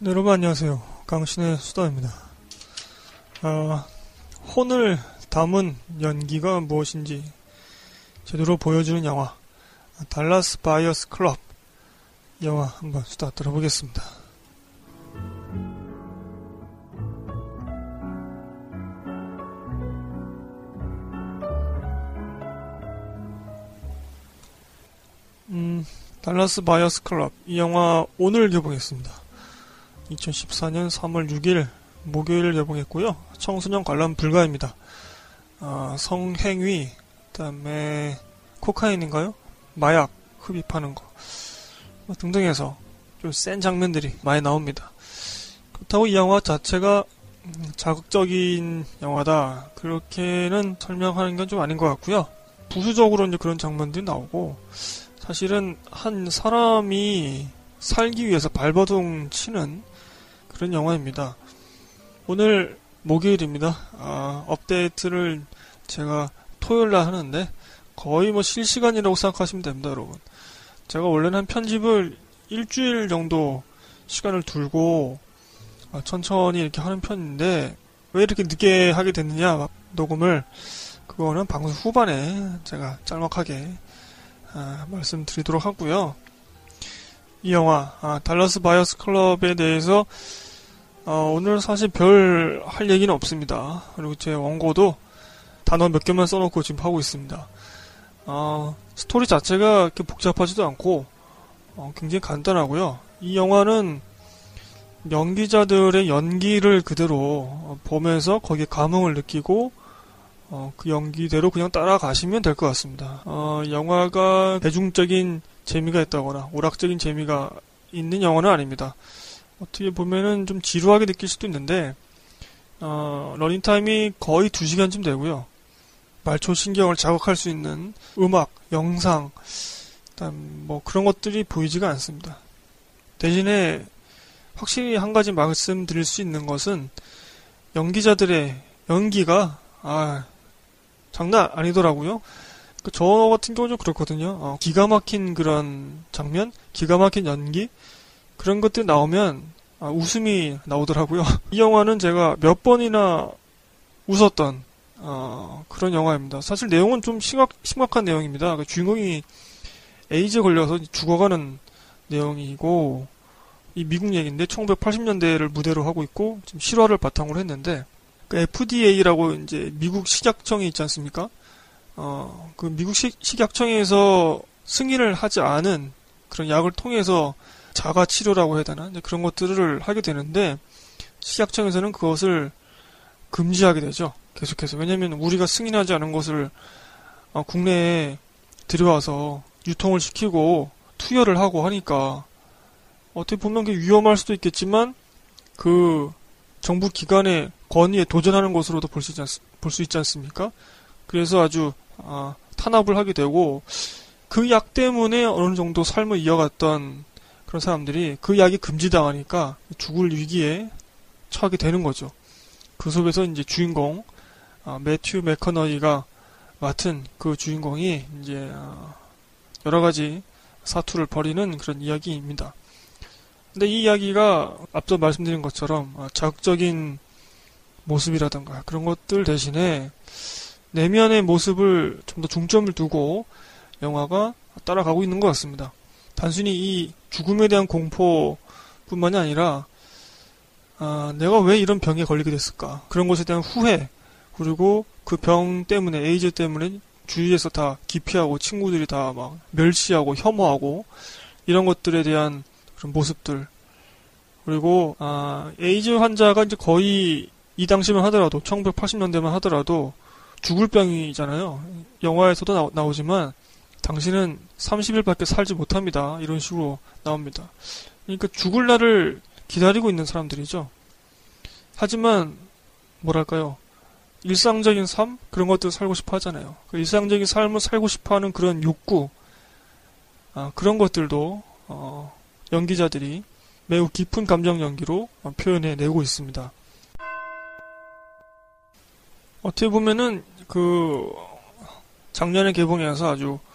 네, 여러분 안녕하세요. 강신의 수다입니다. 아, 혼을 담은 연기가 무엇인지 제대로 보여주는 영화 달라스 바이어스 클럽 영화 한번 수다 떨어보겠습니다. 음, 달라스 바이어스 클럽 이 영화 오늘 개봉했습니다. 2014년 3월 6일 목요일 개봉했고요. 청소년 관람 불가입니다. 아, 성행위, 그다음에 코카인인가요? 마약 흡입하는 거뭐 등등해서 좀 센 장면들이 많이 나옵니다. 그렇다고 이 영화 자체가 음, 자극적인 영화다 그렇게는 설명하는 건 좀 아닌 것 같고요. 부수적으로 이제 그런 장면들이 나오고 사실은 한 사람이 살기 위해서 발버둥 치는 그런 영화입니다. 오늘 목요일입니다. 아, 업데이트를 제가 토요일 날 하는데 거의 뭐 실시간이라고 생각하시면 됩니다, 여러분. 제가 원래는 한 편집을 일주일 정도 시간을 두고 아, 천천히 이렇게 하는 편인데 왜 이렇게 늦게 하게 됐느냐 녹음을 그거는 방송 후반에 제가 짤막하게 아, 말씀드리도록 하고요. 이 영화 아, 달러스 바이어스 클럽에 대해서 어, 오늘 사실 별 할 얘기는 없습니다. 그리고 제 원고도 단어 몇 개만 써놓고 지금 하고 있습니다. 어, 스토리 자체가 그렇게 복잡하지도 않고 어, 굉장히 간단하고요. 이 영화는 연기자들의 연기를 그대로 보면서 거기에 감흥을 느끼고 어, 그 연기대로 그냥 따라가시면 될 것 같습니다. 어, 영화가 대중적인 재미가 있다거나 오락적인 재미가 있는 영화는 아닙니다. 어떻게 보면은 좀 지루하게 느낄 수도 있는데 어, 러닝타임이 거의 2시간쯤 되고요. 말초 신경을 자극할 수 있는 음악, 영상, 일단 뭐 그런 것들이 보이지가 않습니다. 대신에 확실히 한 가지 말씀드릴 수 있는 것은 연기자들의 연기가 아 장난 아니더라고요. 그저 같은 경우는 좀 그렇거든요. 어, 기가 막힌 그런 장면, 기가 막힌 연기 그런 것들 나오면 아, 웃음이 나오더라고요. 이 영화는 제가 몇 번이나 웃었던 어, 그런 영화입니다. 사실 내용은 좀 심각, 심각한 내용입니다. 그 주인공이 에이즈 걸려서 죽어가는 내용이고 이 미국 얘기인데 1980년대를 무대로 하고 있고 지금 실화를 바탕으로 했는데 그 FDA라고 이제 미국 식약청이 있지 않습니까? 어, 그 미국 식, 식약청에서 승인을 하지 않은 그런 약을 통해서 자가 치료라고 해야 되나? 그런 것들을 하게 되는데 식약청에서는 그것을 금지하게 되죠. 계속해서. 왜냐면 우리가 승인하지 않은 것을 어, 국내에 들여와서 유통을 시키고 투여를 하고 하니까 어떻게 보면 그게 위험할 수도 있겠지만 그 정부 기관의 권위에 도전하는 것으로도 볼 수 있지, 볼수 있지 않습니까? 그래서 아주 아, 탄압을 하게 되고 그 약 때문에 어느 정도 삶을 이어갔던 그런 사람들이 그 약이 금지당하니까 죽을 위기에 처하게 되는 거죠. 그 속에서 이제 주인공 어, 매튜 맥커너이가 맡은 그 주인공이 이제 어, 여러 가지 사투를 벌이는 그런 이야기입니다. 근데 이 이야기가 앞서 말씀드린 것처럼 어, 자극적인 모습이라든가 그런 것들 대신에 내면의 모습을 좀 더 중점을 두고 영화가 따라가고 있는 것 같습니다. 단순히 이 죽음에 대한 공포뿐만이 아니라 아, 내가 왜 이런 병에 걸리게 됐을까 그런 것에 대한 후회 그리고 그 병 때문에 에이즈 때문에 주위에서 다 기피하고 친구들이 다 막 멸시하고 혐오하고 이런 것들에 대한 그런 모습들 그리고 아, 에이즈 환자가 이제 거의 이 당시만 하더라도 1980년대만 하더라도 죽을 병이잖아요. 영화에서도 나, 오지만 당신은 30일밖에 살지 못합니다. 이런 식으로 나옵니다. 그러니까 죽을 날을 기다리고 있는 사람들이죠. 하지만 뭐랄까요? 일상적인 삶 그런 것들 살고 싶어 하잖아요. 그 일상적인 삶을 살고 싶어 하는 그런 욕구 아, 그런 것들도 어, 연기자들이 매우 깊은 감정 연기로 어, 표현해 내고 있습니다. 어떻게 보면은 그 작년에 개봉해서 아주 어,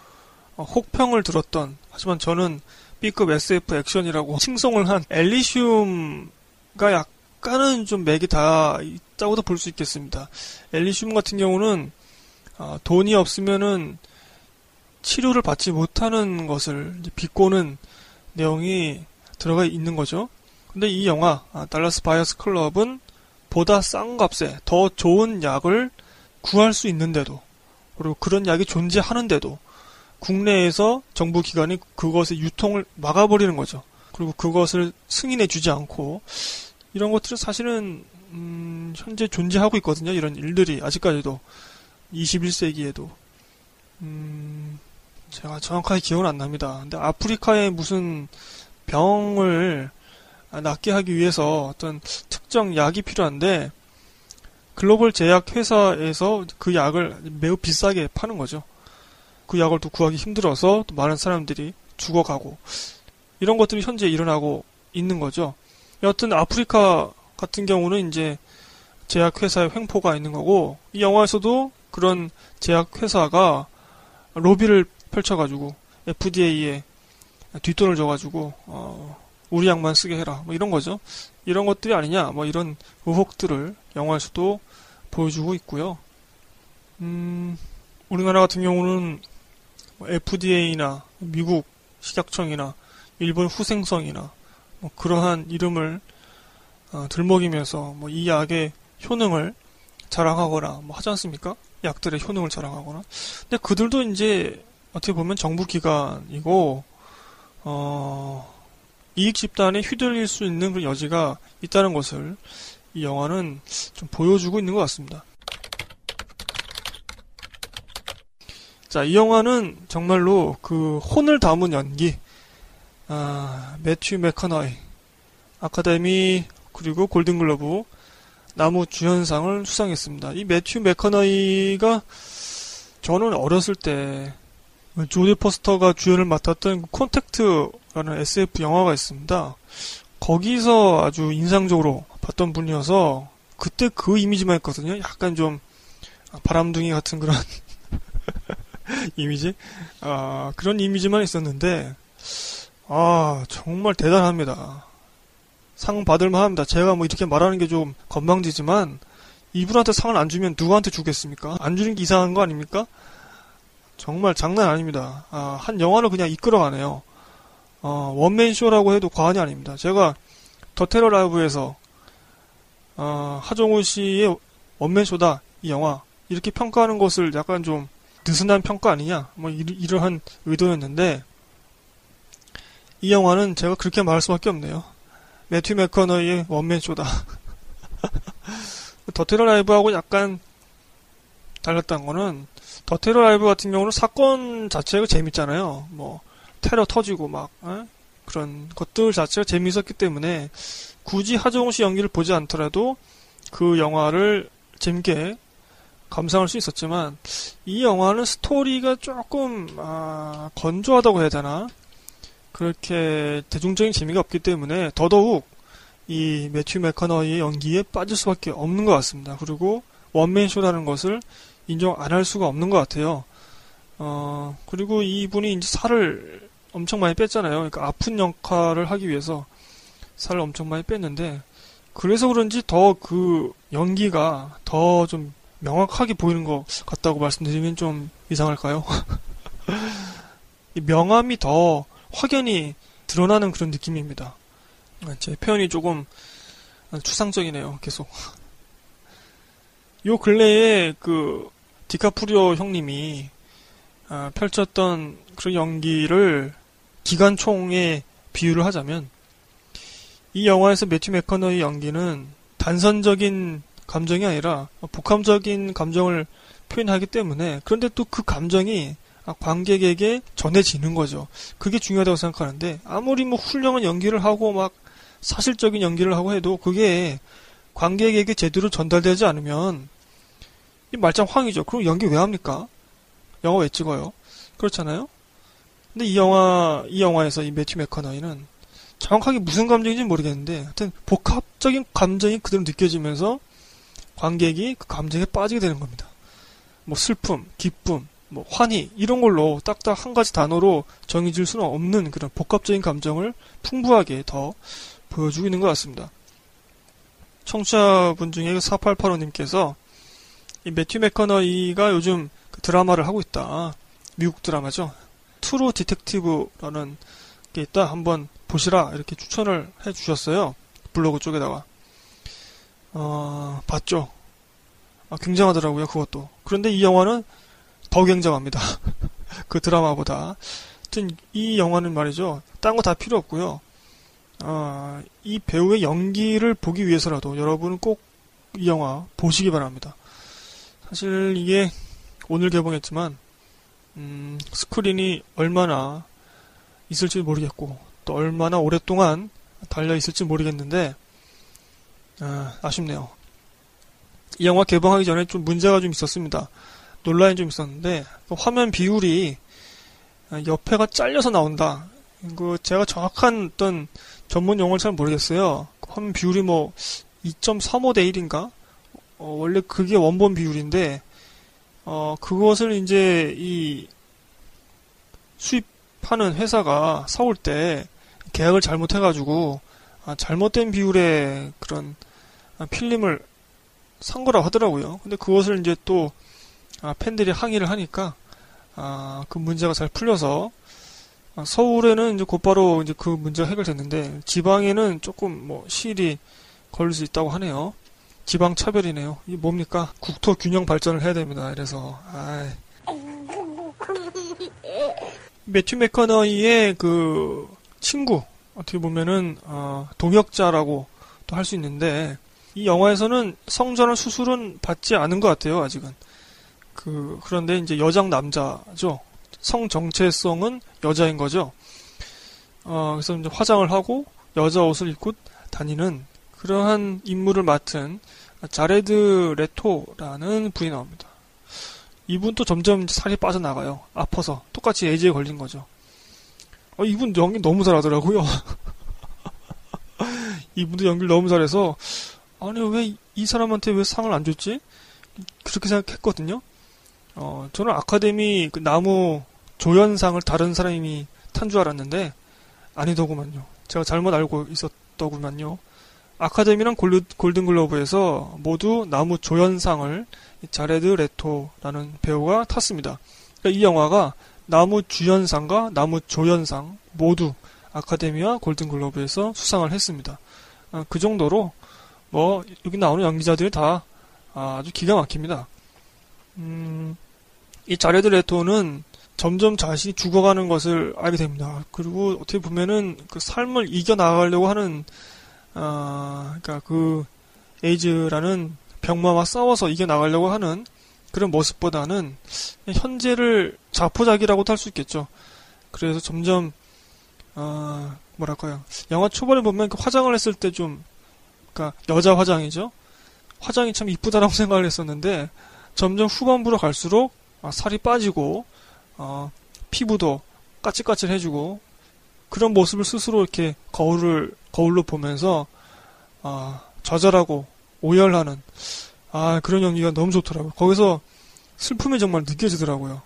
혹평을 들었던 하지만 저는 B급 SF 액션이라고 칭송을 한 엘리시움과 약간은 좀 맥이 닿아 있다고도 볼 수 있겠습니다. 엘리시움 같은 경우는 아, 돈이 없으면은 치료를 받지 못하는 것을 비꼬는 내용이 들어가 있는 거죠. 근데 이 영화 아, 달라스 바이어스 클럽은 보다 싼 값에 더 좋은 약을 구할 수 있는데도 그리고 그런 약이 존재하는데도 국내에서 정부 기관이 그것의 유통을 막아버리는 거죠. 그리고 그것을 승인해 주지 않고 이런 것들은 사실은 음, 현재 존재하고 있거든요. 이런 일들이 아직까지도 21세기에도 음, 제가 정확하게 기억은 안 납니다. 근데 아프리카에 무슨 병을 낫게 하기 위해서 어떤 특정 약이 필요한데 글로벌 제약 회사에서 그 약을 매우 비싸게 파는 거죠. 그 약을 또 구하기 힘들어서 또 많은 사람들이 죽어가고 이런 것들이 현재 일어나고 있는 거죠. 여하튼 아프리카 같은 경우는 이제 제약 회사의 횡포가 있는 거고 이 영화에서도 그런 제약 회사가 로비를 펼쳐가지고 FDA에 뒷돈을 줘가지고 어, 우리 약만 쓰게 해라 뭐 이런 거죠. 이런 것들이 아니냐 뭐 이런 의혹들을 영화에서도 보여주고 있고요. 음, 우리나라 같은 경우는 FDA나 미국 식약청이나 일본 후생성이나 뭐 그러한 이름을 어, 들먹이면서 뭐 이 약의 효능을 자랑하거나 뭐 하지 않습니까? 약들의 효능을 자랑하거나. 근데 그들도 이제 어떻게 보면 정부 기관이고 어, 이익 집단에 휘둘릴 수 있는 그런 여지가 있다는 것을 이 영화는 좀 보여주고 있는 것 같습니다. 자, 이 영화는 정말로 그 혼을 담은 연기, 아, 매튜 맥커너이, 아카데미 그리고 골든글러브 나무 주연상을 수상했습니다. 이 매튜 맥커너이가 저는 어렸을 때 조디 포스터가 주연을 맡았던 그 콘택트라는 SF 영화가 있습니다. 거기서 아주 인상적으로 봤던 분이어서 그때 그 이미지만 했거든요. 약간 좀 바람둥이 같은 그런 이미지? 아, 그런 이미지만 있었는데, 아, 정말 대단합니다. 상 받을만 합니다. 제가 뭐 이렇게 말하는 게 좀 건방지지만, 이분한테 상을 안 주면 누구한테 주겠습니까? 안 주는 게 이상한 거 아닙니까? 정말 장난 아닙니다. 아, 한 영화를 그냥 이끌어가네요. 어, 원맨쇼라고 해도 과언이 아닙니다. 제가 더 테러 라이브에서 어, 하정우 씨의 원맨쇼다 이 영화 이렇게 평가하는 것을 약간 좀 느슨한 평가 아니냐 뭐 이러, 한 의도였는데 이 영화는 제가 그렇게 말할 수밖에 없네요. 매튜 맥커너의 원맨쇼다. 더 테러 라이브하고 약간 달랐던 거는 더 테러 라이브 같은 경우는 사건 자체가 재밌잖아요. 뭐 테러 터지고 막 에? 그런 것들 자체가 재미있었기 때문에 굳이 하정우 씨 연기를 보지 않더라도 그 영화를 재밌게 감상할 수 있었지만 이 영화는 스토리가 조금 아, 건조하다고 해야 되나 그렇게 대중적인 재미가 없기 때문에 더더욱 이 매튜 맥커너의 연기에 빠질 수밖에 없는 것 같습니다. 그리고 원맨쇼라는 것을 인정 안 할 수가 없는 것 같아요. 어, 그리고 이분이 이제 살을 엄청 많이 뺐잖아요. 그러니까 아픈 역할을 하기 위해서 살을 엄청 많이 뺐는데, 그래서 그런지 더 그 연기가 더 좀 명확하게 보이는 것 같다고 말씀드리면 좀 이상할까요? 명암이 더 확연히 드러나는 그런 느낌입니다. 제 표현이 조금 추상적이네요, 계속. 요 근래에 그 디카프리오 형님이 아, 펼쳤던 그런 연기를 기관총에 비유를 하자면 이 영화에서 매튜 맥커너의 연기는 단선적인 감정이 아니라 복합적인 감정을 표현하기 때문에 그런데 또 그 감정이 관객에게 전해지는 거죠. 그게 중요하다고 생각하는데 아무리 뭐 훌륭한 연기를 하고 막 사실적인 연기를 하고 해도 그게 관객에게 제대로 전달되지 않으면 이 말짱 황이죠. 그럼 연기 왜 합니까? 영화 왜 찍어요? 그렇잖아요? 근데 이 영화, 이 영화에서 이 매튜 맥커나이는 정확하게 무슨 감정인지 모르겠는데, 하여튼 복합적인 감정이 그대로 느껴지면서 관객이 그 감정에 빠지게 되는 겁니다. 뭐 슬픔, 기쁨, 뭐 환희 이런 걸로 딱딱 한 가지 단어로 정해질 수는 없는 그런 복합적인 감정을 풍부하게 더 보여주고 있는 것 같습니다. 청취자분 중에 4885님께서 이 매튜 맥커너이가 요즘 그 드라마를 하고 있다. 미국 드라마죠. 트루 디텍티브라는 게 있다. 한번 보시라. 이렇게 추천을 해 주셨어요. 블로그 쪽에다가. 어, 봤죠. 아, 굉장하더라고요. 그것도. 그런데 이 영화는 더 굉장합니다. 그 드라마보다. 하여튼 이 영화는 말이죠. 딴 거 다 필요 없고요. 어, 이 배우의 연기를 보기 위해서라도 여러분은 꼭 이 영화 보시기 바랍니다. 사실 이게 오늘 개봉했지만 음, 스크린이 얼마나 있을지 모르겠고 또 얼마나 오랫동안 달려 있을지 모르겠는데 아, 아쉽네요. 이 영화 개봉하기 전에 좀 문제가 좀 있었습니다. 논란이 좀 있었는데 그 화면 비율이 옆에가 잘려서 나온다. 그 제가 정확한 어떤 전문 용어를 잘 모르겠어요. 그 화면 비율이 뭐 2.35대 1인가? 어, 원래 그게 원본 비율인데 어, 그것을 이제 이 수입하는 회사가 사올 때 계약을 잘못해가지고 아, 잘못된 비율의 그런 아, 필름을 산 거라고 하더라고요. 근데 그것을 이제 또 아, 팬들이 항의를 하니까 아, 그 문제가 잘 풀려서 아, 서울에는 이제 곧바로 이제 그 문제가 해결됐는데 지방에는 조금 뭐 시일이 걸릴 수 있다고 하네요. 지방 차별이네요. 이게 뭡니까? 국토 균형 발전을 해야 됩니다. 이래서 아이. 매튜 맥커너이의 그 친구 어떻게 보면은 어, 동역자라고 또 할 수 있는데 이 영화에서는 성전환 수술은 받지 않은 것 같아요 아직은 그 그런데 이제 여장 남자죠 성 정체성은 여자인 거죠 어 그래서 이제 화장을 하고 여자 옷을 입고 다니는 그러한 임무를 맡은 자레드 레토라는 분이 나옵니다. 이분도 점점 살이 빠져나가요. 아파서. 똑같이 에이즈에 걸린 거죠. 어, 이분 연기 너무 잘하더라고요. 이분도 연기를 너무 잘해서, 아니, 왜 이 사람한테 왜 상을 안 줬지? 그렇게 생각했거든요. 어, 저는 아카데미 그 나무 조연상을 다른 사람이 탄 줄 알았는데, 아니더구만요. 제가 잘못 알고 있었더구만요. 아카데미랑 골든글로브에서 모두 나무 조연상을 자레드 레토라는 배우가 탔습니다. 그러니까 이 영화가 나무 주연상과 나무 조연상 모두 아카데미와 골든글로브에서 수상을 했습니다. 아, 그 정도로 뭐 여기 나오는 연기자들이 다 아주 기가 막힙니다. 음, 이 자레드 레토는 점점 자신이 죽어가는 것을 알게 됩니다. 그리고 어떻게 보면은 그 삶을 이겨 나가려고 하는 아, 그러니까 그 에이즈라는 병마와 싸워서 이겨 나가려고 하는 그런 모습보다는 현재를 자포자기라고도 할 수 있겠죠. 그래서 점점 어, 뭐랄까요. 영화 초반에 보면 그 화장을 했을 때 좀, 그니까 여자 화장이죠. 화장이 참 이쁘다라고 생각을 했었는데 점점 후반부로 갈수록 아, 살이 빠지고 어, 피부도 까칠까칠해지고 그런 모습을 스스로 이렇게 거울을 거울로 보면서 아, 좌절하고 오열하는 아 그런 연기가 너무 좋더라고요. 거기서 슬픔이 정말 느껴지더라고요.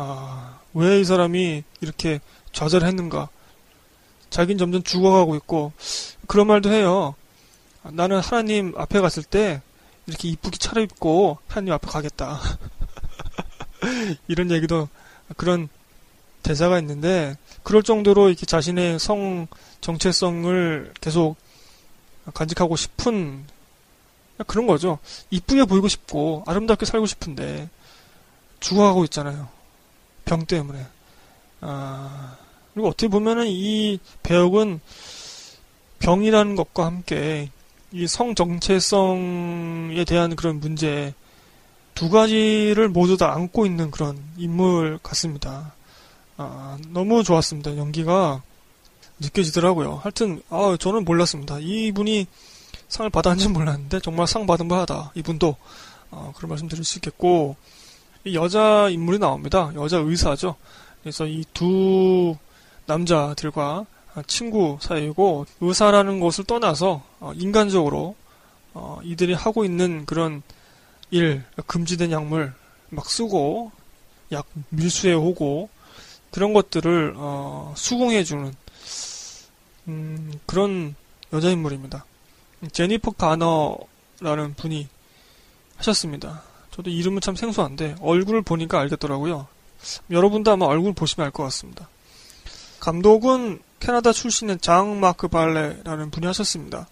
아, 왜 이 사람이 이렇게 좌절했는가? 자긴 점점 죽어가고 있고 그런 말도 해요. 나는 하나님 앞에 갔을 때 이렇게 이쁘게 차려입고 하나님 앞에 가겠다. 이런 얘기도 그런 대사가 있는데 그럴 정도로 이렇게 자신의 성 정체성을 계속 간직하고 싶은 그런 거죠. 이쁘게 보이고 싶고 아름답게 살고 싶은데 죽어가고 있잖아요. 병 때문에. 아, 그리고 어떻게 보면은 이 배역은 병이라는 것과 함께 이 성 정체성에 대한 그런 문제 두 가지를 모두 다 안고 있는 그런 인물 같습니다. 아, 너무 좋았습니다. 연기가 느껴지더라고요. 하여튼, 아, 저는 몰랐습니다. 이분이 상을 받았는지 몰랐는데, 정말 상 받은 바하다. 이분도, 어, 그런 말씀 드릴 수 있겠고, 이 여자 인물이 나옵니다. 여자 의사죠. 그래서 이 두 남자들과 친구 사이고, 의사라는 것을 떠나서, 어, 인간적으로, 어, 이들이 하고 있는 그런 일, 금지된 약물 막 쓰고, 약 밀수해 오고 그런 것들을 어, 수긍해 주는 음, 그런 여자 인물입니다. 제니퍼 가너라는 분이 하셨습니다. 저도 이름은 참 생소한데 얼굴을 보니까 알겠더라고요. 여러분도 아마 얼굴 보시면 알 것 같습니다. 감독은 캐나다 출신의 장 마크 발레라는 분이 하셨습니다.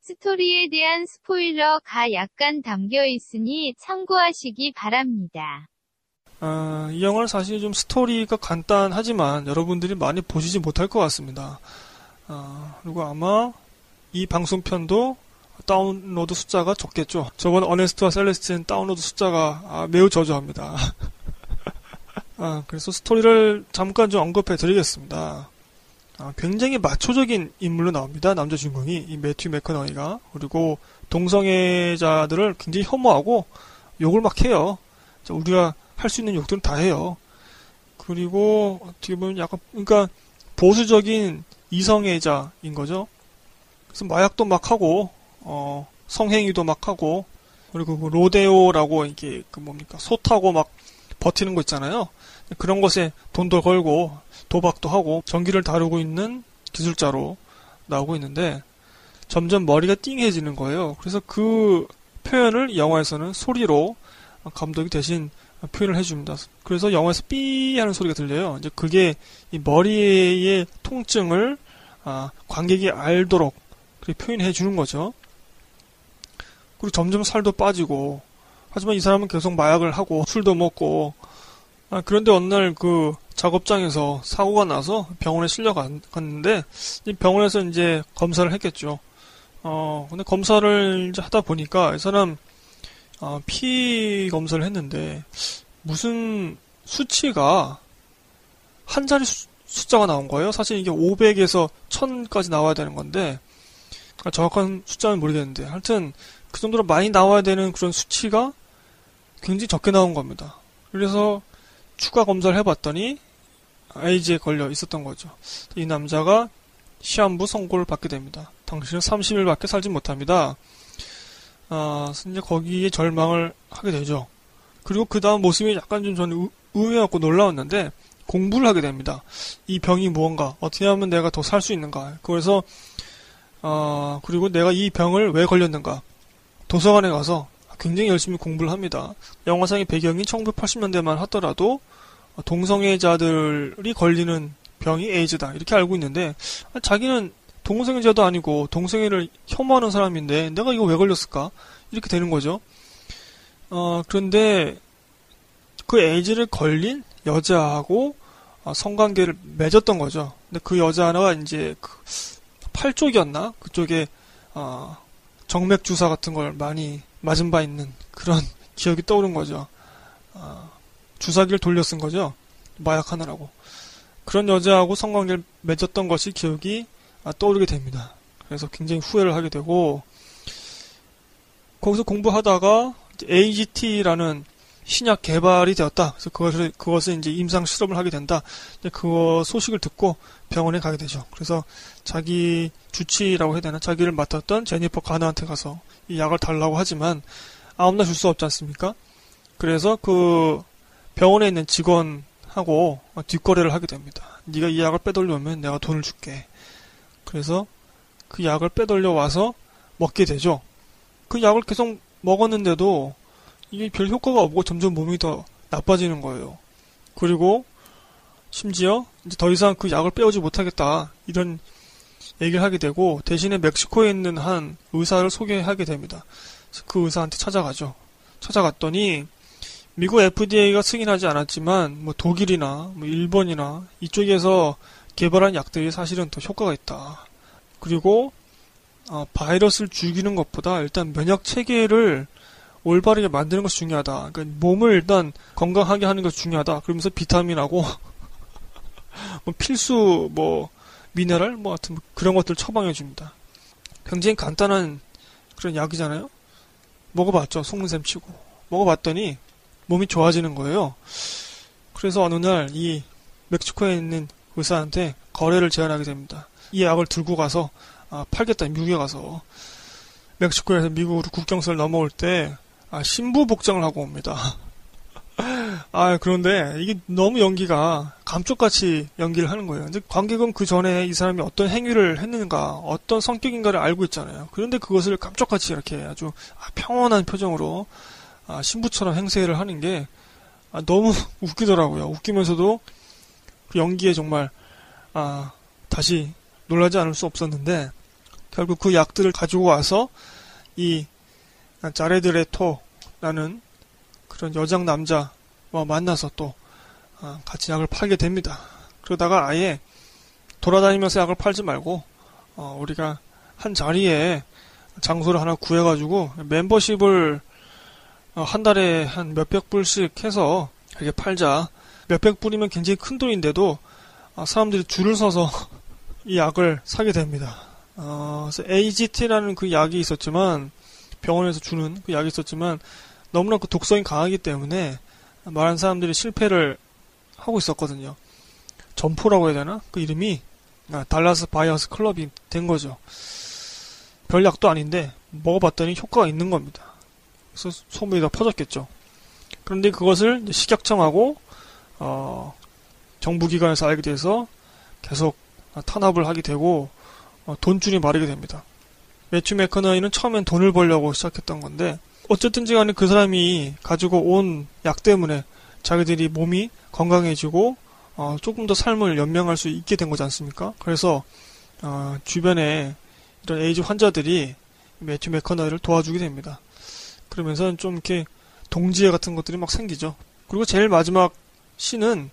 스토리에 대한 스포일러가 약간 담겨 있으니 참고하시기 바랍니다. 어, 이 영화는 사실 좀 스토리가 간단하지만 여러분들이 많이 보시지 못할 것 같습니다. 어, 그리고 아마 이 방송편도 다운로드 숫자가 적겠죠. 저번 어네스트와 셀레스틴 다운로드 숫자가 아, 매우 저조합니다. 아, 그래서 스토리를 잠깐 좀 언급해 드리겠습니다. 아, 굉장히 마초적인 인물로 나옵니다. 남자 주인공이 이 매튜 맥커너이가 그리고 동성애자들을 굉장히 혐오하고 욕을 막 해요. 우리가 할 수 있는 욕들은 다 해요. 그리고 어떻게 보면 약간 그러니까 보수적인 이성애자인 거죠. 그래서 마약도 막 하고 어, 성행위도 막 하고 그리고 그 로데오라고 이게 그 뭡니까 소 타고 막 버티는 거 있잖아요. 그런 것에 돈도 걸고 도박도 하고 전기를 다루고 있는 기술자로 나오고 있는데 점점 머리가 띵해지는 거예요. 그래서 그 표현을 영화에서는 소리로 감독이 대신 표현을 해줍니다. 그래서 영화에서 삐 하는 소리가 들려요. 이제 그게 이 머리의 통증을 아, 관객이 알도록 그렇게 표현해 주는 거죠. 그리고 점점 살도 빠지고 하지만 이 사람은 계속 마약을 하고 술도 먹고 아, 그런데 어느 날 그 작업장에서 사고가 나서 병원에 실려갔는데 병원에서 이제 검사를 했겠죠. 어 근데 검사를 이제 하다 보니까 이 사람 어, 피 검사를 했는데 무슨 수치가 한 자리 수, 숫자가 나온 거예요. 사실 이게 500에서 1000까지 나와야 되는 건데 아, 정확한 숫자는 모르겠는데 하여튼 그 정도로 많이 나와야 되는 그런 수치가 굉장히 적게 나온 겁니다. 그래서 추가 검사를 해봤더니 에이즈에 걸려 있었던 거죠. 이 남자가 시한부 선고를 받게 됩니다. 당신은 30일밖에 살지 못합니다. 아, 이제 거기에 절망을 하게 되죠. 그리고 그 다음 모습이 약간 좀 저는 의외였고 놀라웠는데 공부를 하게 됩니다. 이 병이 무언가 어떻게 하면 내가 더 살 수 있는가. 그래서 어, 그리고 내가 이 병을 왜 걸렸는가. 도서관에 가서 굉장히 열심히 공부를 합니다. 영화상의 배경이 1980년대만 하더라도 동성애자들이 걸리는 병이 에이즈다 이렇게 알고 있는데 자기는 동성애자도 아니고 동성애를 혐오하는 사람인데 내가 이거 왜 걸렸을까 이렇게 되는 거죠. 어, 그런데 그 에이즈를 걸린 여자하고 성관계를 맺었던 거죠. 근데 그 여자 하나가 이제 그 팔 쪽이었나 그쪽에 어, 정맥 주사 같은 걸 많이 맞은 바 있는 그런 기억이 떠오른 거죠. 어, 주사기를 돌려 쓴 거죠. 마약하느라고. 그런 여자하고 성관계를 맺었던 것이 기억이 아, 떠오르게 됩니다. 그래서 굉장히 후회를 하게 되고 거기서 공부하다가 AGT라는 신약 개발이 되었다. 그래서 그것을 그것을 이제 임상 실험을 하게 된다. 그 소식을 듣고 병원에 가게 되죠. 그래서 자기 주치라고 해야 되나 자기를 맡았던 제니퍼 가나한테 가서 이 약을 달라고 하지만 아무나 줄 수 없지 않습니까? 그래서 그 병원에 있는 직원하고 뒷거래를 하게 됩니다. 네가 이 약을 빼돌려오면 내가 돈을 줄게. 그래서 그 약을 빼돌려 와서 먹게 되죠. 그 약을 계속 먹었는데도 이게 별 효과가 없고 점점 몸이 더 나빠지는 거예요. 그리고 심지어 이제 더 이상 그 약을 빼오지 못하겠다 이런 얘기를 하게 되고 대신에 멕시코에 있는 한 의사를 소개하게 됩니다. 그 의사한테 찾아가죠. 찾아갔더니 미국 FDA가 승인하지 않았지만 뭐 독일이나 뭐 일본이나 이쪽에서 개발한 약들이 사실은 더 효과가 있다. 그리고 어, 바이러스를 죽이는 것보다 일단 면역 체계를 올바르게 만드는 것이 중요하다. 그러니까 몸을 일단 건강하게 하는 것이 중요하다. 그러면서 비타민하고 뭐 필수 뭐 미네랄 뭐 같은 그런 것들 처방해 줍니다. 굉장히 간단한 그런 약이잖아요. 먹어봤죠. 속는셈 치고 먹어봤더니 몸이 좋아지는 거예요. 그래서 어느 날 이 멕시코에 있는 의사한테 거래를 제안하게 됩니다. 이 약을 들고 가서 아, 팔겠다 미국에 가서 멕시코에서 미국으로 국경선을 넘어올 때 아, 신부 복장을 하고 옵니다. 아, 그런데 이게 너무 연기가 감쪽같이 연기를 하는 거예요. 근데 관객은 그 전에 이 사람이 어떤 행위를 했는가, 어떤 성격인가를 알고 있잖아요. 그런데 그것을 감쪽같이 이렇게 아주 아, 평온한 표정으로 아, 신부처럼 행세를 하는 게 아, 너무 웃기더라고요. 웃기면서도 그 연기에 정말 아, 다시 놀라지 않을 수 없었는데 결국 그 약들을 가지고 와서 이 자레드레 토라는 그런 여장 남자와 만나서 또 아, 같이 약을 팔게 됩니다. 그러다가 아예 돌아다니면서 약을 팔지 말고 어, 우리가 한 자리에 장소를 하나 구해가지고 멤버십을 어, 한 달에 한 몇백 불씩 해서 이렇게 팔자. 몇백 불이면 굉장히 큰 돈인데도 아, 사람들이 줄을 서서 이 약을 사게 됩니다. 어, AGT라는 그 약이 있었지만 병원에서 주는 그 약이 있었지만 너무나 그 독성이 강하기 때문에 많은 사람들이 실패를 하고 있었거든요. 점포라고 해야 되나? 그 이름이 아, 달라스 바이어스 클럽이 된 거죠. 별 약도 아닌데 먹어봤더니 효과가 있는 겁니다. 그래서 소문이 다 퍼졌겠죠. 그런데 그것을 식약청하고 어, 정부기관에서 알게 돼서 계속 탄압을 하게 되고 어, 돈줄이 마르게 됩니다. 매튜 맥커너이는 처음엔 돈을 벌려고 시작했던 건데 어쨌든지 간에 그 사람이 가지고 온 약 때문에 자기들이 몸이 건강해지고 어, 조금 더 삶을 연명할 수 있게 된 거지 않습니까? 그래서 어, 주변에 이런 에이즈 환자들이 매튜 맥커너이를 도와주게 됩니다. 그러면서 좀 이렇게 동지애 같은 것들이 막 생기죠. 그리고 제일 마지막 시는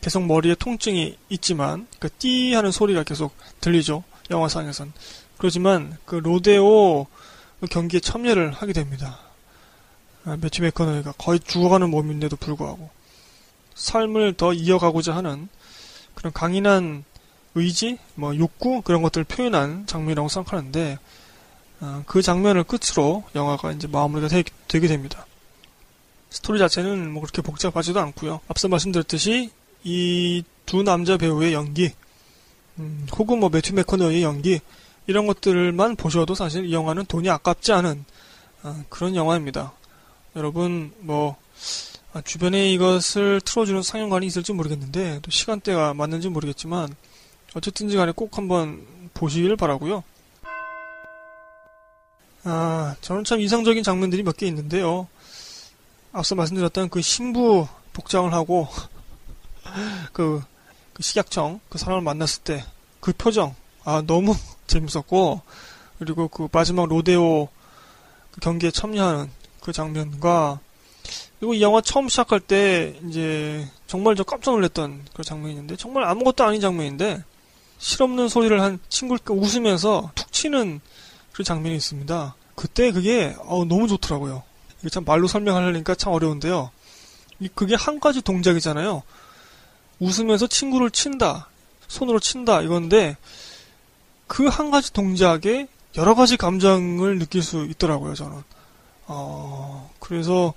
계속 머리에 통증이 있지만 그 띠 하는 소리가 계속 들리죠. 영화상에선. 그렇지만 그 로데오 경기에 참여를 하게 됩니다. 아, 매튜 맥커너이가 거의 죽어가는 몸인데도 불구하고 삶을 더 이어가고자 하는 그런 강인한 의지, 뭐 욕구 그런 것들을 표현한 장면이라고 생각하는데 어, 그 장면을 끝으로 영화가 이제 마무리가 되, 게 됩니다. 스토리 자체는 뭐 그렇게 복잡하지도 않고요. 앞서 말씀드렸듯이 이 두 남자 배우의 연기, 음, 혹은 뭐 매튜 맥커너의 연기 이런 것들만 보셔도 사실 이 영화는 돈이 아깝지 않은 어, 그런 영화입니다. 여러분 뭐 아, 주변에 이것을 틀어주는 상영관이 있을지 모르겠는데 또 시간대가 맞는지 모르겠지만 어쨌든지 간에 꼭 한번 보시길 바라고요. 아, 저는 참 이상적인 장면들이 몇 개 있는데요. 앞서 말씀드렸던 그 신부 복장을 하고 그, 그 식약청 그 사람을 만났을 때 그 표정 아 너무 재밌었고 그리고 그 마지막 로데오 그 경기에 참여하는 그 장면과 그리고 이 영화 처음 시작할 때 이제 정말 저 깜짝 놀랐던 그 장면이 있는데 정말 아무것도 아닌 장면인데 실없는 소리를 한 친구를 웃으면서 툭 치는 그 장면이 있습니다. 그때 그게 어, 너무 좋더라고요. 이게 참 말로 설명하려니까 참 어려운데요. 그게 한 가지 동작이잖아요. 웃으면서 친구를 친다, 손으로 친다 이건데 그 한 가지 동작에 여러 가지 감정을 느낄 수 있더라고요. 저는. 어, 그래서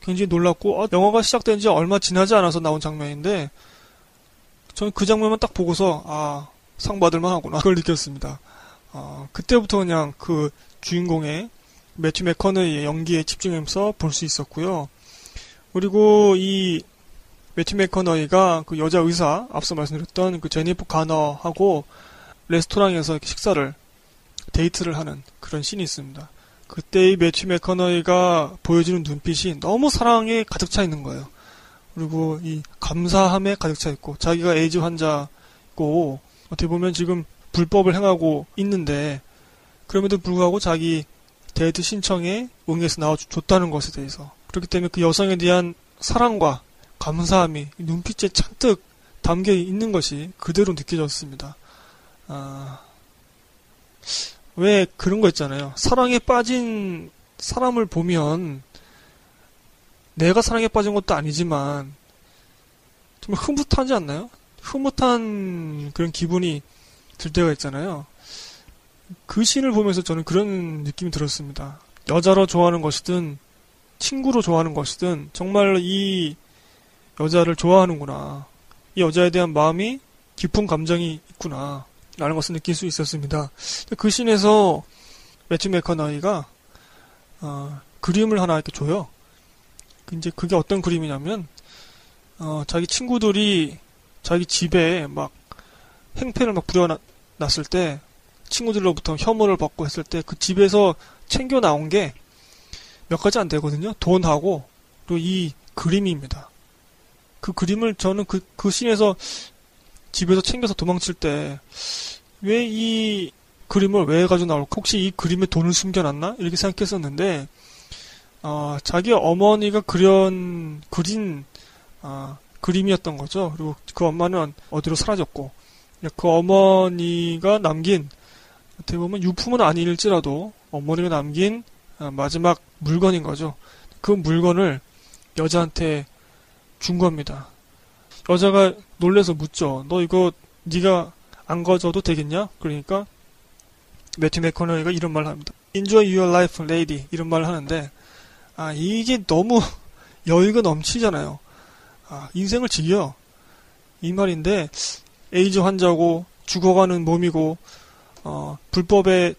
굉장히 놀랐고 어, 영화가 시작된 지 얼마 지나지 않아서 나온 장면인데 저는 그 장면만 딱 보고서 아 상 받을만 하구나 그걸 느꼈습니다. 어, 그때부터 그냥 그 주인공의 매튜 맥커너의 연기에 집중하면서 볼 수 있었고요. 그리고 이 매튜 맥커너이가 그 여자 의사 앞서 말씀드렸던 그 제니퍼 가너하고 레스토랑에서 식사를 데이트를 하는 그런 씬이 있습니다. 그때 이 매튜 맥커너이가 보여주는 눈빛이 너무 사랑에 가득 차 있는 거예요. 그리고 이 감사함에 가득 차 있고 자기가 에이즈 환자고 어떻게 보면 지금 불법을 행하고 있는데 그럼에도 불구하고 자기 데이트 신청에 응해서 나와줬다는 것에 대해서 그렇기 때문에 그 여성에 대한 사랑과 감사함이 눈빛에 잔뜩 담겨 있는 것이 그대로 느껴졌습니다. 아, 왜 그런 거 있잖아요. 사랑에 빠진 사람을 보면 내가 사랑에 빠진 것도 아니지만 정말 흐뭇하지 않나요? 흐뭇한 그런 기분이 들 때가 있잖아요. 그 신을 보면서 저는 그런 느낌이 들었습니다. 여자로 좋아하는 것이든 친구로 좋아하는 것이든 정말 이 여자를 좋아하는구나. 이 여자에 대한 마음이 깊은 감정이 있구나. 라는 것을 느낄 수 있었습니다. 그 신에서 매튜 맥커나이가 어, 그림을 하나 이렇게 줘요. 이제 그게 어떤 그림이냐면 어, 자기 친구들이 자기 집에 막 행패를 막 부려놨을 때 친구들로부터 혐오를 받고 했을 때 그 집에서 챙겨 나온 게 몇 가지 안 되거든요. 돈하고 또이 그림입니다. 그 그림을 저는 그, 그 씬에서 집에서 챙겨서 도망칠 때 왜 이 그림을 왜 가지고 나올까? 혹시 이 그림에 돈을 숨겨놨나? 이렇게 생각했었는데 어, 자기 어머니가 그린 그린 어, 그림이었던 거죠. 그리고 그 엄마는 어디로 사라졌고 그 어머니가 남긴 어떻게 보면 유품은 아닐지라도 어머니가 남긴 어, 마지막 물건인 거죠. 그 물건을 여자한테 준 겁니다. 여자가 놀래서 묻죠. 너 이거 네가 안 가져도 되겠냐? 그러니까 매튜 맥커너이가 이런 말을 합니다. Enjoy your life, lady. 이런 말을 하는데 아 이게 너무 여유가 넘치잖아요. 아, 인생을 즐겨. 이 말인데 에이즈 환자고 죽어가는 몸이고 어, 불법에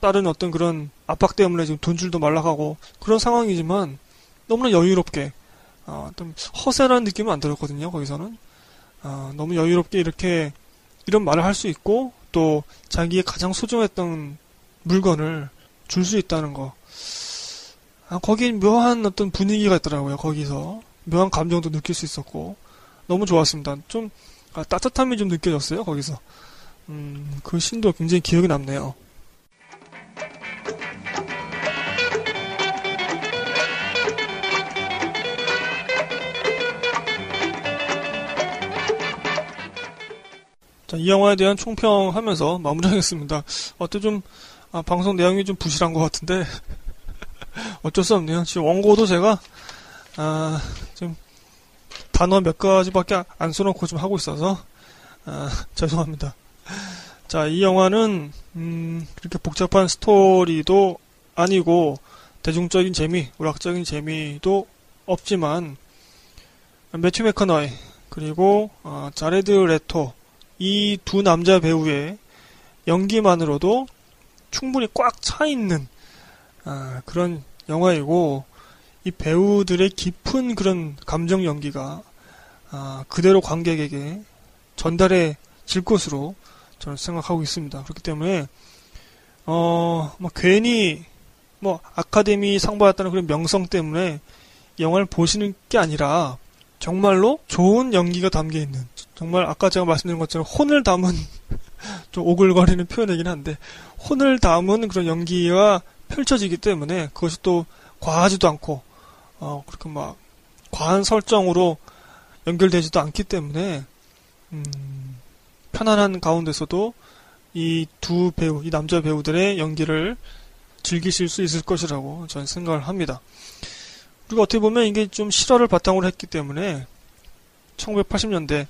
따른 어떤 그런 압박 때문에 지금 돈줄도 말라가고 그런 상황이지만 너무나 여유롭게 어, 좀 허세라는 느낌은 안 들었거든요. 거기서는 어, 너무 여유롭게 이렇게 이런 말을 할 수 있고 또 자기의 가장 소중했던 물건을 줄 수 있다는 거. 아, 거기 묘한 어떤 분위기가 있더라고요. 거기서 묘한 감정도 느낄 수 있었고 너무 좋았습니다. 좀 아, 따뜻함이 좀 느껴졌어요. 거기서 음, 그 신도 굉장히 기억에 남네요. 자, 이 영화에 대한 총평하면서 마무리하겠습니다. 어때 좀 아, 방송 내용이 좀 부실한 것 같은데 어쩔 수 없네요. 지금 원고도 제가 아, 좀 단어 몇 가지밖에 안 써놓고 좀 하고 있어서 아, 죄송합니다. 자, 이 영화는 음, 그렇게 복잡한 스토리도 아니고 대중적인 재미, 오락적인 재미도 없지만 매튜 메커너이 그리고 어, 자레드 레토 이 두 남자 배우의 연기만으로도 충분히 꽉 차 있는 아, 그런 영화이고 이 배우들의 깊은 그런 감정 연기가 아, 그대로 관객에게 전달해 질 것으로 저는 생각하고 있습니다. 그렇기 때문에 어, 뭐 괜히 뭐 아카데미 상 받았다는 그런 명성 때문에 영화를 보시는 게 아니라 정말로 좋은 연기가 담겨 있는 정말 아까 제가 말씀드린 것처럼 혼을 담은 좀 오글거리는 표현이긴 한데 혼을 담은 그런 연기가 펼쳐지기 때문에 그것이 또 과하지도 않고 어 그렇게 막 과한 설정으로 연결되지도 않기 때문에 음, 편안한 가운데서도 이 두 배우, 이 남자 배우들의 연기를 즐기실 수 있을 것이라고 저는 생각을 합니다. 그리고 어떻게 보면 이게 좀 실화를 바탕으로 했기 때문에 1980년대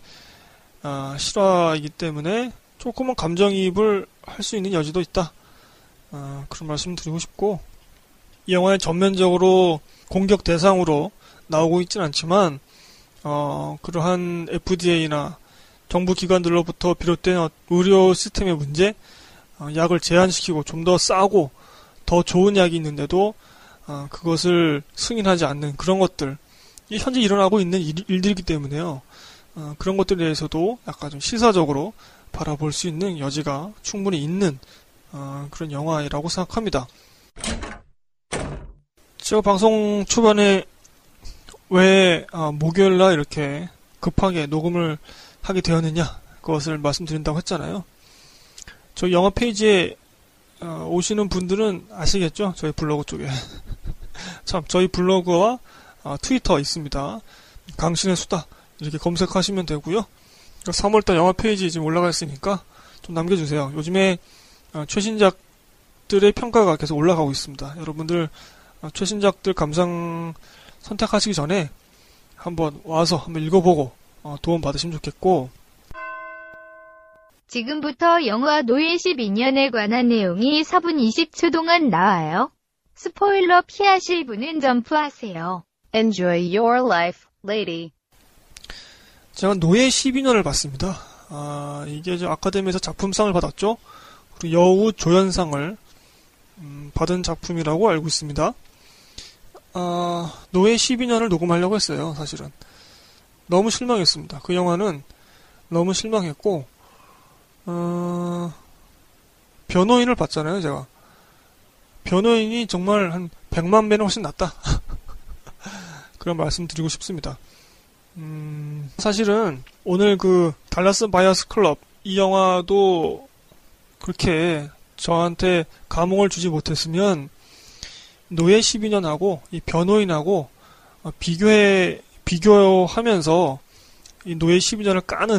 아, 실화이기 때문에 조금은 감정이입을 할 수 있는 여지도 있다. 아, 그런 말씀 드리고 싶고 이 영화의 전면적으로 공격 대상으로 나오고 있진 않지만 어, 그러한 FDA나 정부 기관들로부터 비롯된 의료 시스템의 문제, 어, 약을 제한시키고 좀 더 싸고 더 좋은 약이 있는데도 어, 그것을 승인하지 않는 그런 것들, 현재 일어나고 있는 일, 들이기 때문에요. 어, 그런 것들에 대해서도 약간 좀 시사적으로 바라볼 수 있는 여지가 충분히 있는 어, 그런 영화라고 생각합니다. 제가 방송 초반에 왜 아, 목요일날 이렇게 급하게 녹음을 하게 되었느냐 그것을 말씀드린다고 했잖아요. 저희 영화 페이지에 어, 오시는 분들은 아시겠죠? 저희 블로그 쪽에 참 저희 블로그와 어, 트위터 있습니다. 강신의 수다 이렇게 검색하시면 되고요. 3월달 영화 페이지 지금 올라가 있으니까 좀 남겨주세요. 요즘에 어, 최신작들의 평가가 계속 올라가고 있습니다. 여러분들 어, 최신작들 감상 선택하시기 전에 한번 와서 한번 읽어보고 어, 도움 받으시면 좋겠고 지금부터 영화 노예 12년에 관한 내용이 4분 20초 동안 나와요. 스포일러 피하실 분은 점프하세요. Enjoy your life, lady. 제가 노예 12년을 봤습니다. 아, 이게 저 아카데미에서 작품상을 받았죠. 그리고 여우 조연상을 음, 받은 작품이라고 알고 있습니다. 아, 노예 12년을 녹음하려고 했어요, 사실은. 너무 실망했습니다. 그 영화는 너무 실망했고, 어, 변호인을 봤잖아요, 제가. 변호인이 정말 한 100만 배는 훨씬 낫다. 그런 말씀 드리고 싶습니다. 음, 사실은 오늘 그 달라스 바이어스 클럽 이 영화도 그렇게 저한테 감흥을 주지 못했으면 노예 12년하고 이 변호인하고 어, 비교해 비교하면서 이 노예 12년을 까는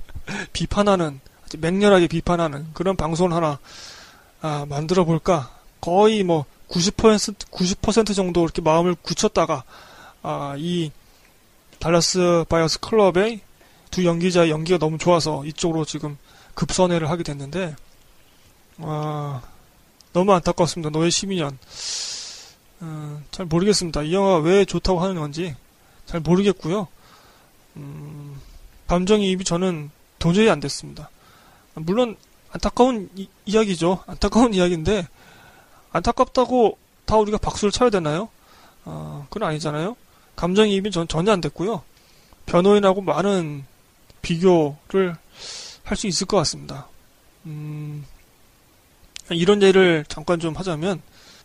비판하는 아주 맹렬하게 비판하는 그런 방송을 하나 아, 만들어 볼까 거의 뭐 90% 90% 정도 이렇게 마음을 굳혔다가 아, 이 달라스 바이어스 클럽의 두 연기자의 연기가 너무 좋아서 이쪽으로 지금 급선회를 하게 됐는데 아, 너무 안타깝습니다. 노예 12년. 음, 잘 모르겠습니다. 이 영화 왜 좋다고 하는 건지 잘 모르겠고요. 음, 감정이입이 저는 도저히 안 됐습니다. 물론 안타까운 이, 이야기죠. 안타까운 이야기인데 안타깝다고 다 우리가 박수를 쳐야 되나요? 어, 그건 아니잖아요. 감정이입이 전 전혀 안 됐고요. 변호인하고 많은 비교를 할 수 있을 것 같습니다. 음, 이런 예를 잠깐 좀 하자면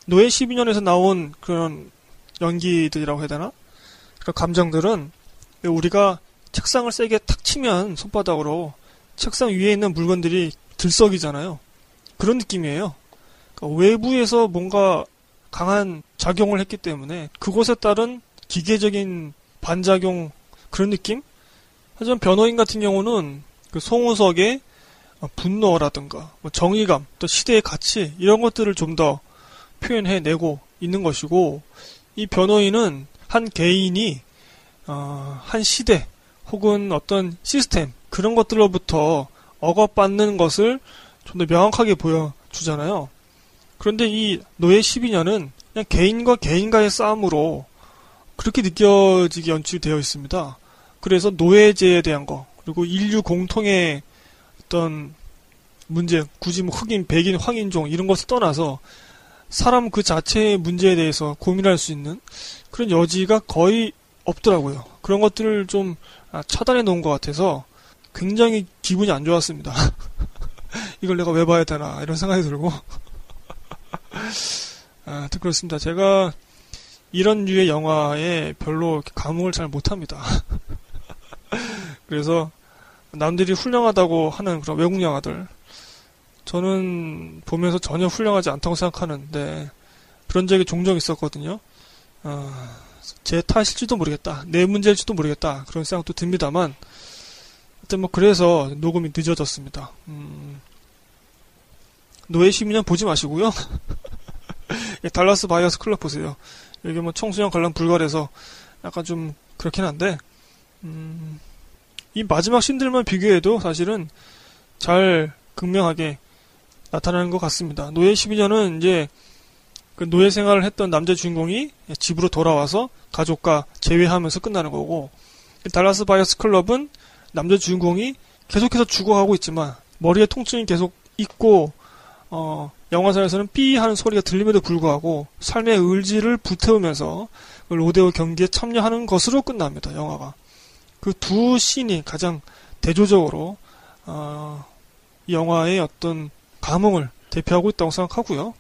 노예 12년에서 나온 그런 연기들이라고 해야 되나? 그런 감정들은 우리가 책상을 세게 탁 치면 손바닥으로 책상 위에 있는 물건들이 들썩이잖아요. 그런 느낌이에요. 그러니까 외부에서 뭔가 강한 작용을 했기 때문에 그곳에 따른 기계적인 반작용 그런 느낌? 하지만 변호인 같은 경우는 그 송우석의 분노라든가 뭐 정의감 또 시대의 가치 이런 것들을 좀 더 표현해내고 있는 것이고 이 변호인은 한 개인이 어, 한 시대 혹은 어떤 시스템 그런 것들로부터 억압받는 것을 좀 더 명확하게 보여주잖아요. 그런데 이 노예 12년은 그냥 개인과 개인과의 싸움으로 그렇게 느껴지게 연출되어 있습니다. 그래서 노예제에 대한 거 그리고 인류 공통의 어떤 문제, 굳이 뭐 흑인, 백인, 황인종 이런 것을 떠나서 사람 그 자체의 문제에 대해서 고민할 수 있는 그런 여지가 거의 없더라고요. 그런 것들을 좀 아, 차단해 놓은 것 같아서 굉장히 기분이 안 좋았습니다. 이걸 내가 왜 봐야 되나 이런 생각이 들고 아, 그렇습니다. 제가 이런 류의 영화에 별로 감흥을 잘 못합니다. 그래서 남들이 훌륭하다고 하는 그런 외국 영화들 저는 보면서 전혀 훌륭하지 않다고 생각하는데 그런 적이 종종 있었거든요. 어, 제 탓일지도 모르겠다. 내 문제일지도 모르겠다. 그런 생각도 듭니다만 하여튼 뭐 그래서 녹음이 늦어졌습니다. 음, 노예 12년 보지 마시고요. 달라스 바이어스 클럽 보세요. 여기 뭐 청소년 관람 불가해서 약간 좀 그렇긴 한데 음, 이 마지막 신들만 비교해도 사실은 잘 극명하게 나타나는 것 같습니다. 노예 12년은 이제 그 노예 생활을 했던 남자 주인공이 집으로 돌아와서 가족과 재회하면서 끝나는 거고 달라스 바이어스 클럽은 남자 주인공이 계속해서 죽어가고 있지만 머리에 통증이 계속 있고 어, 영화상에서는 삐 하는 소리가 들림에도 불구하고 삶의 의지를 불태우면서 그 로데오 경기에 참여하는 것으로 끝납니다. 영화가 그 두 씬이 가장 대조적으로 어, 이 영화의 어떤 감흥을 대표하고 있다고 생각하고요.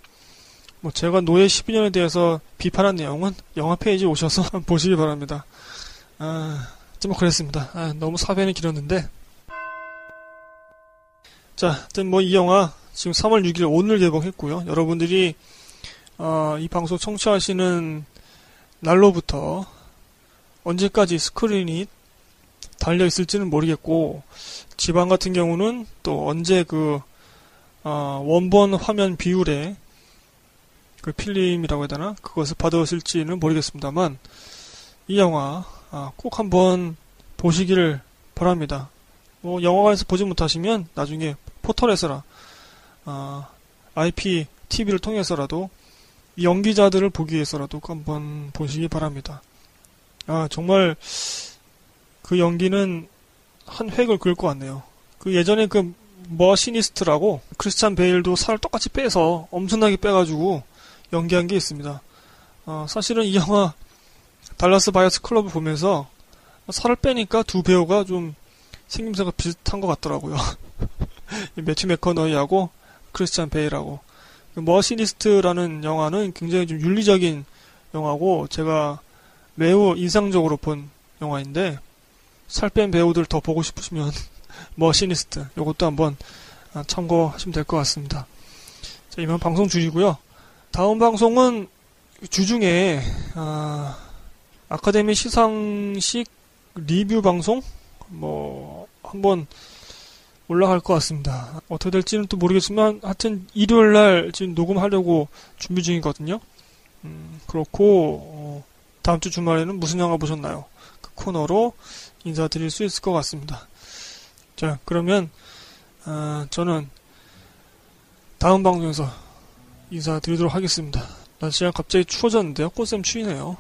뭐 제가 노예 12년에 대해서 비판한 내용은 영화 페이지 오셔서 보시기 바랍니다. 아, 좀 그랬습니다. 아, 너무 사변이 길었는데. 자, 뭐 이 영화 지금 3월 6일 오늘 개봉했고요. 여러분들이 어, 이 방송 청취하시는 날로부터 언제까지 스크린이 달려 있을지는 모르겠고 지방 같은 경우는 또 언제 그 어, 원본 화면 비율에 그 필름이라고 해야 되나 그것을 받아왔을지는 모르겠습니다만 이 영화 아, 꼭 한번 보시기를 바랍니다. 뭐 영화관에서 보지 못하시면 나중에 포털에서나 아, IP TV를 통해서라도 이 연기자들을 보기 위해서라도 꼭 한번 보시기 바랍니다. 아 정말 그 연기는 한 획을 그을 것 같네요. 그 예전에 그 머시니스트라고 크리스찬 베일도 살을 똑같이 빼서 엄청나게 빼가지고 연기한 게 있습니다. 어, 사실은 이 영화 달라스 바이어스 클럽을 보면서 살을 빼니까 두 배우가 좀 생김새가 비슷한 것 같더라고요. 이 매튜 맥커너이하고 크리스찬 베일하고 머시니스트라는 영화는 굉장히 좀 윤리적인 영화고 제가 매우 인상적으로 본 영화인데 살 뺀 배우들 더 보고 싶으시면 머시니스트 요것도 한번 아, 참고하시면 될 것 같습니다. 자, 이번 방송 줄이고요. 다음 방송은 주중에 아, 아카데미 시상식 리뷰 방송 뭐 한번 올라갈 것 같습니다. 어떻게 될지는 또 모르겠지만 하여튼 일요일 날 지금 녹음하려고 준비 중이거든요. 음, 그렇고 어, 다음 주 주말에는 무슨 영화 보셨나요? 그 코너로 인사드릴 수 있을 것 같습니다. 자 그러면 아, 저는 다음 방송에서 인사드리도록 하겠습니다. 날씨가 갑자기 추워졌는데요. 꽃샘 추위네요.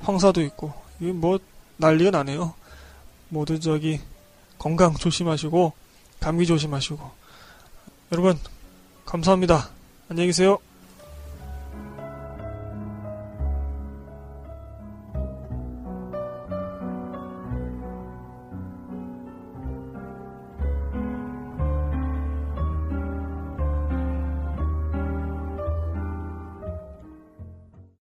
황사도 있고 이게 뭐 난리가 나네요. 모두 저기 건강 조심하시고 감기 조심하시고 여러분 감사합니다. 안녕히 계세요.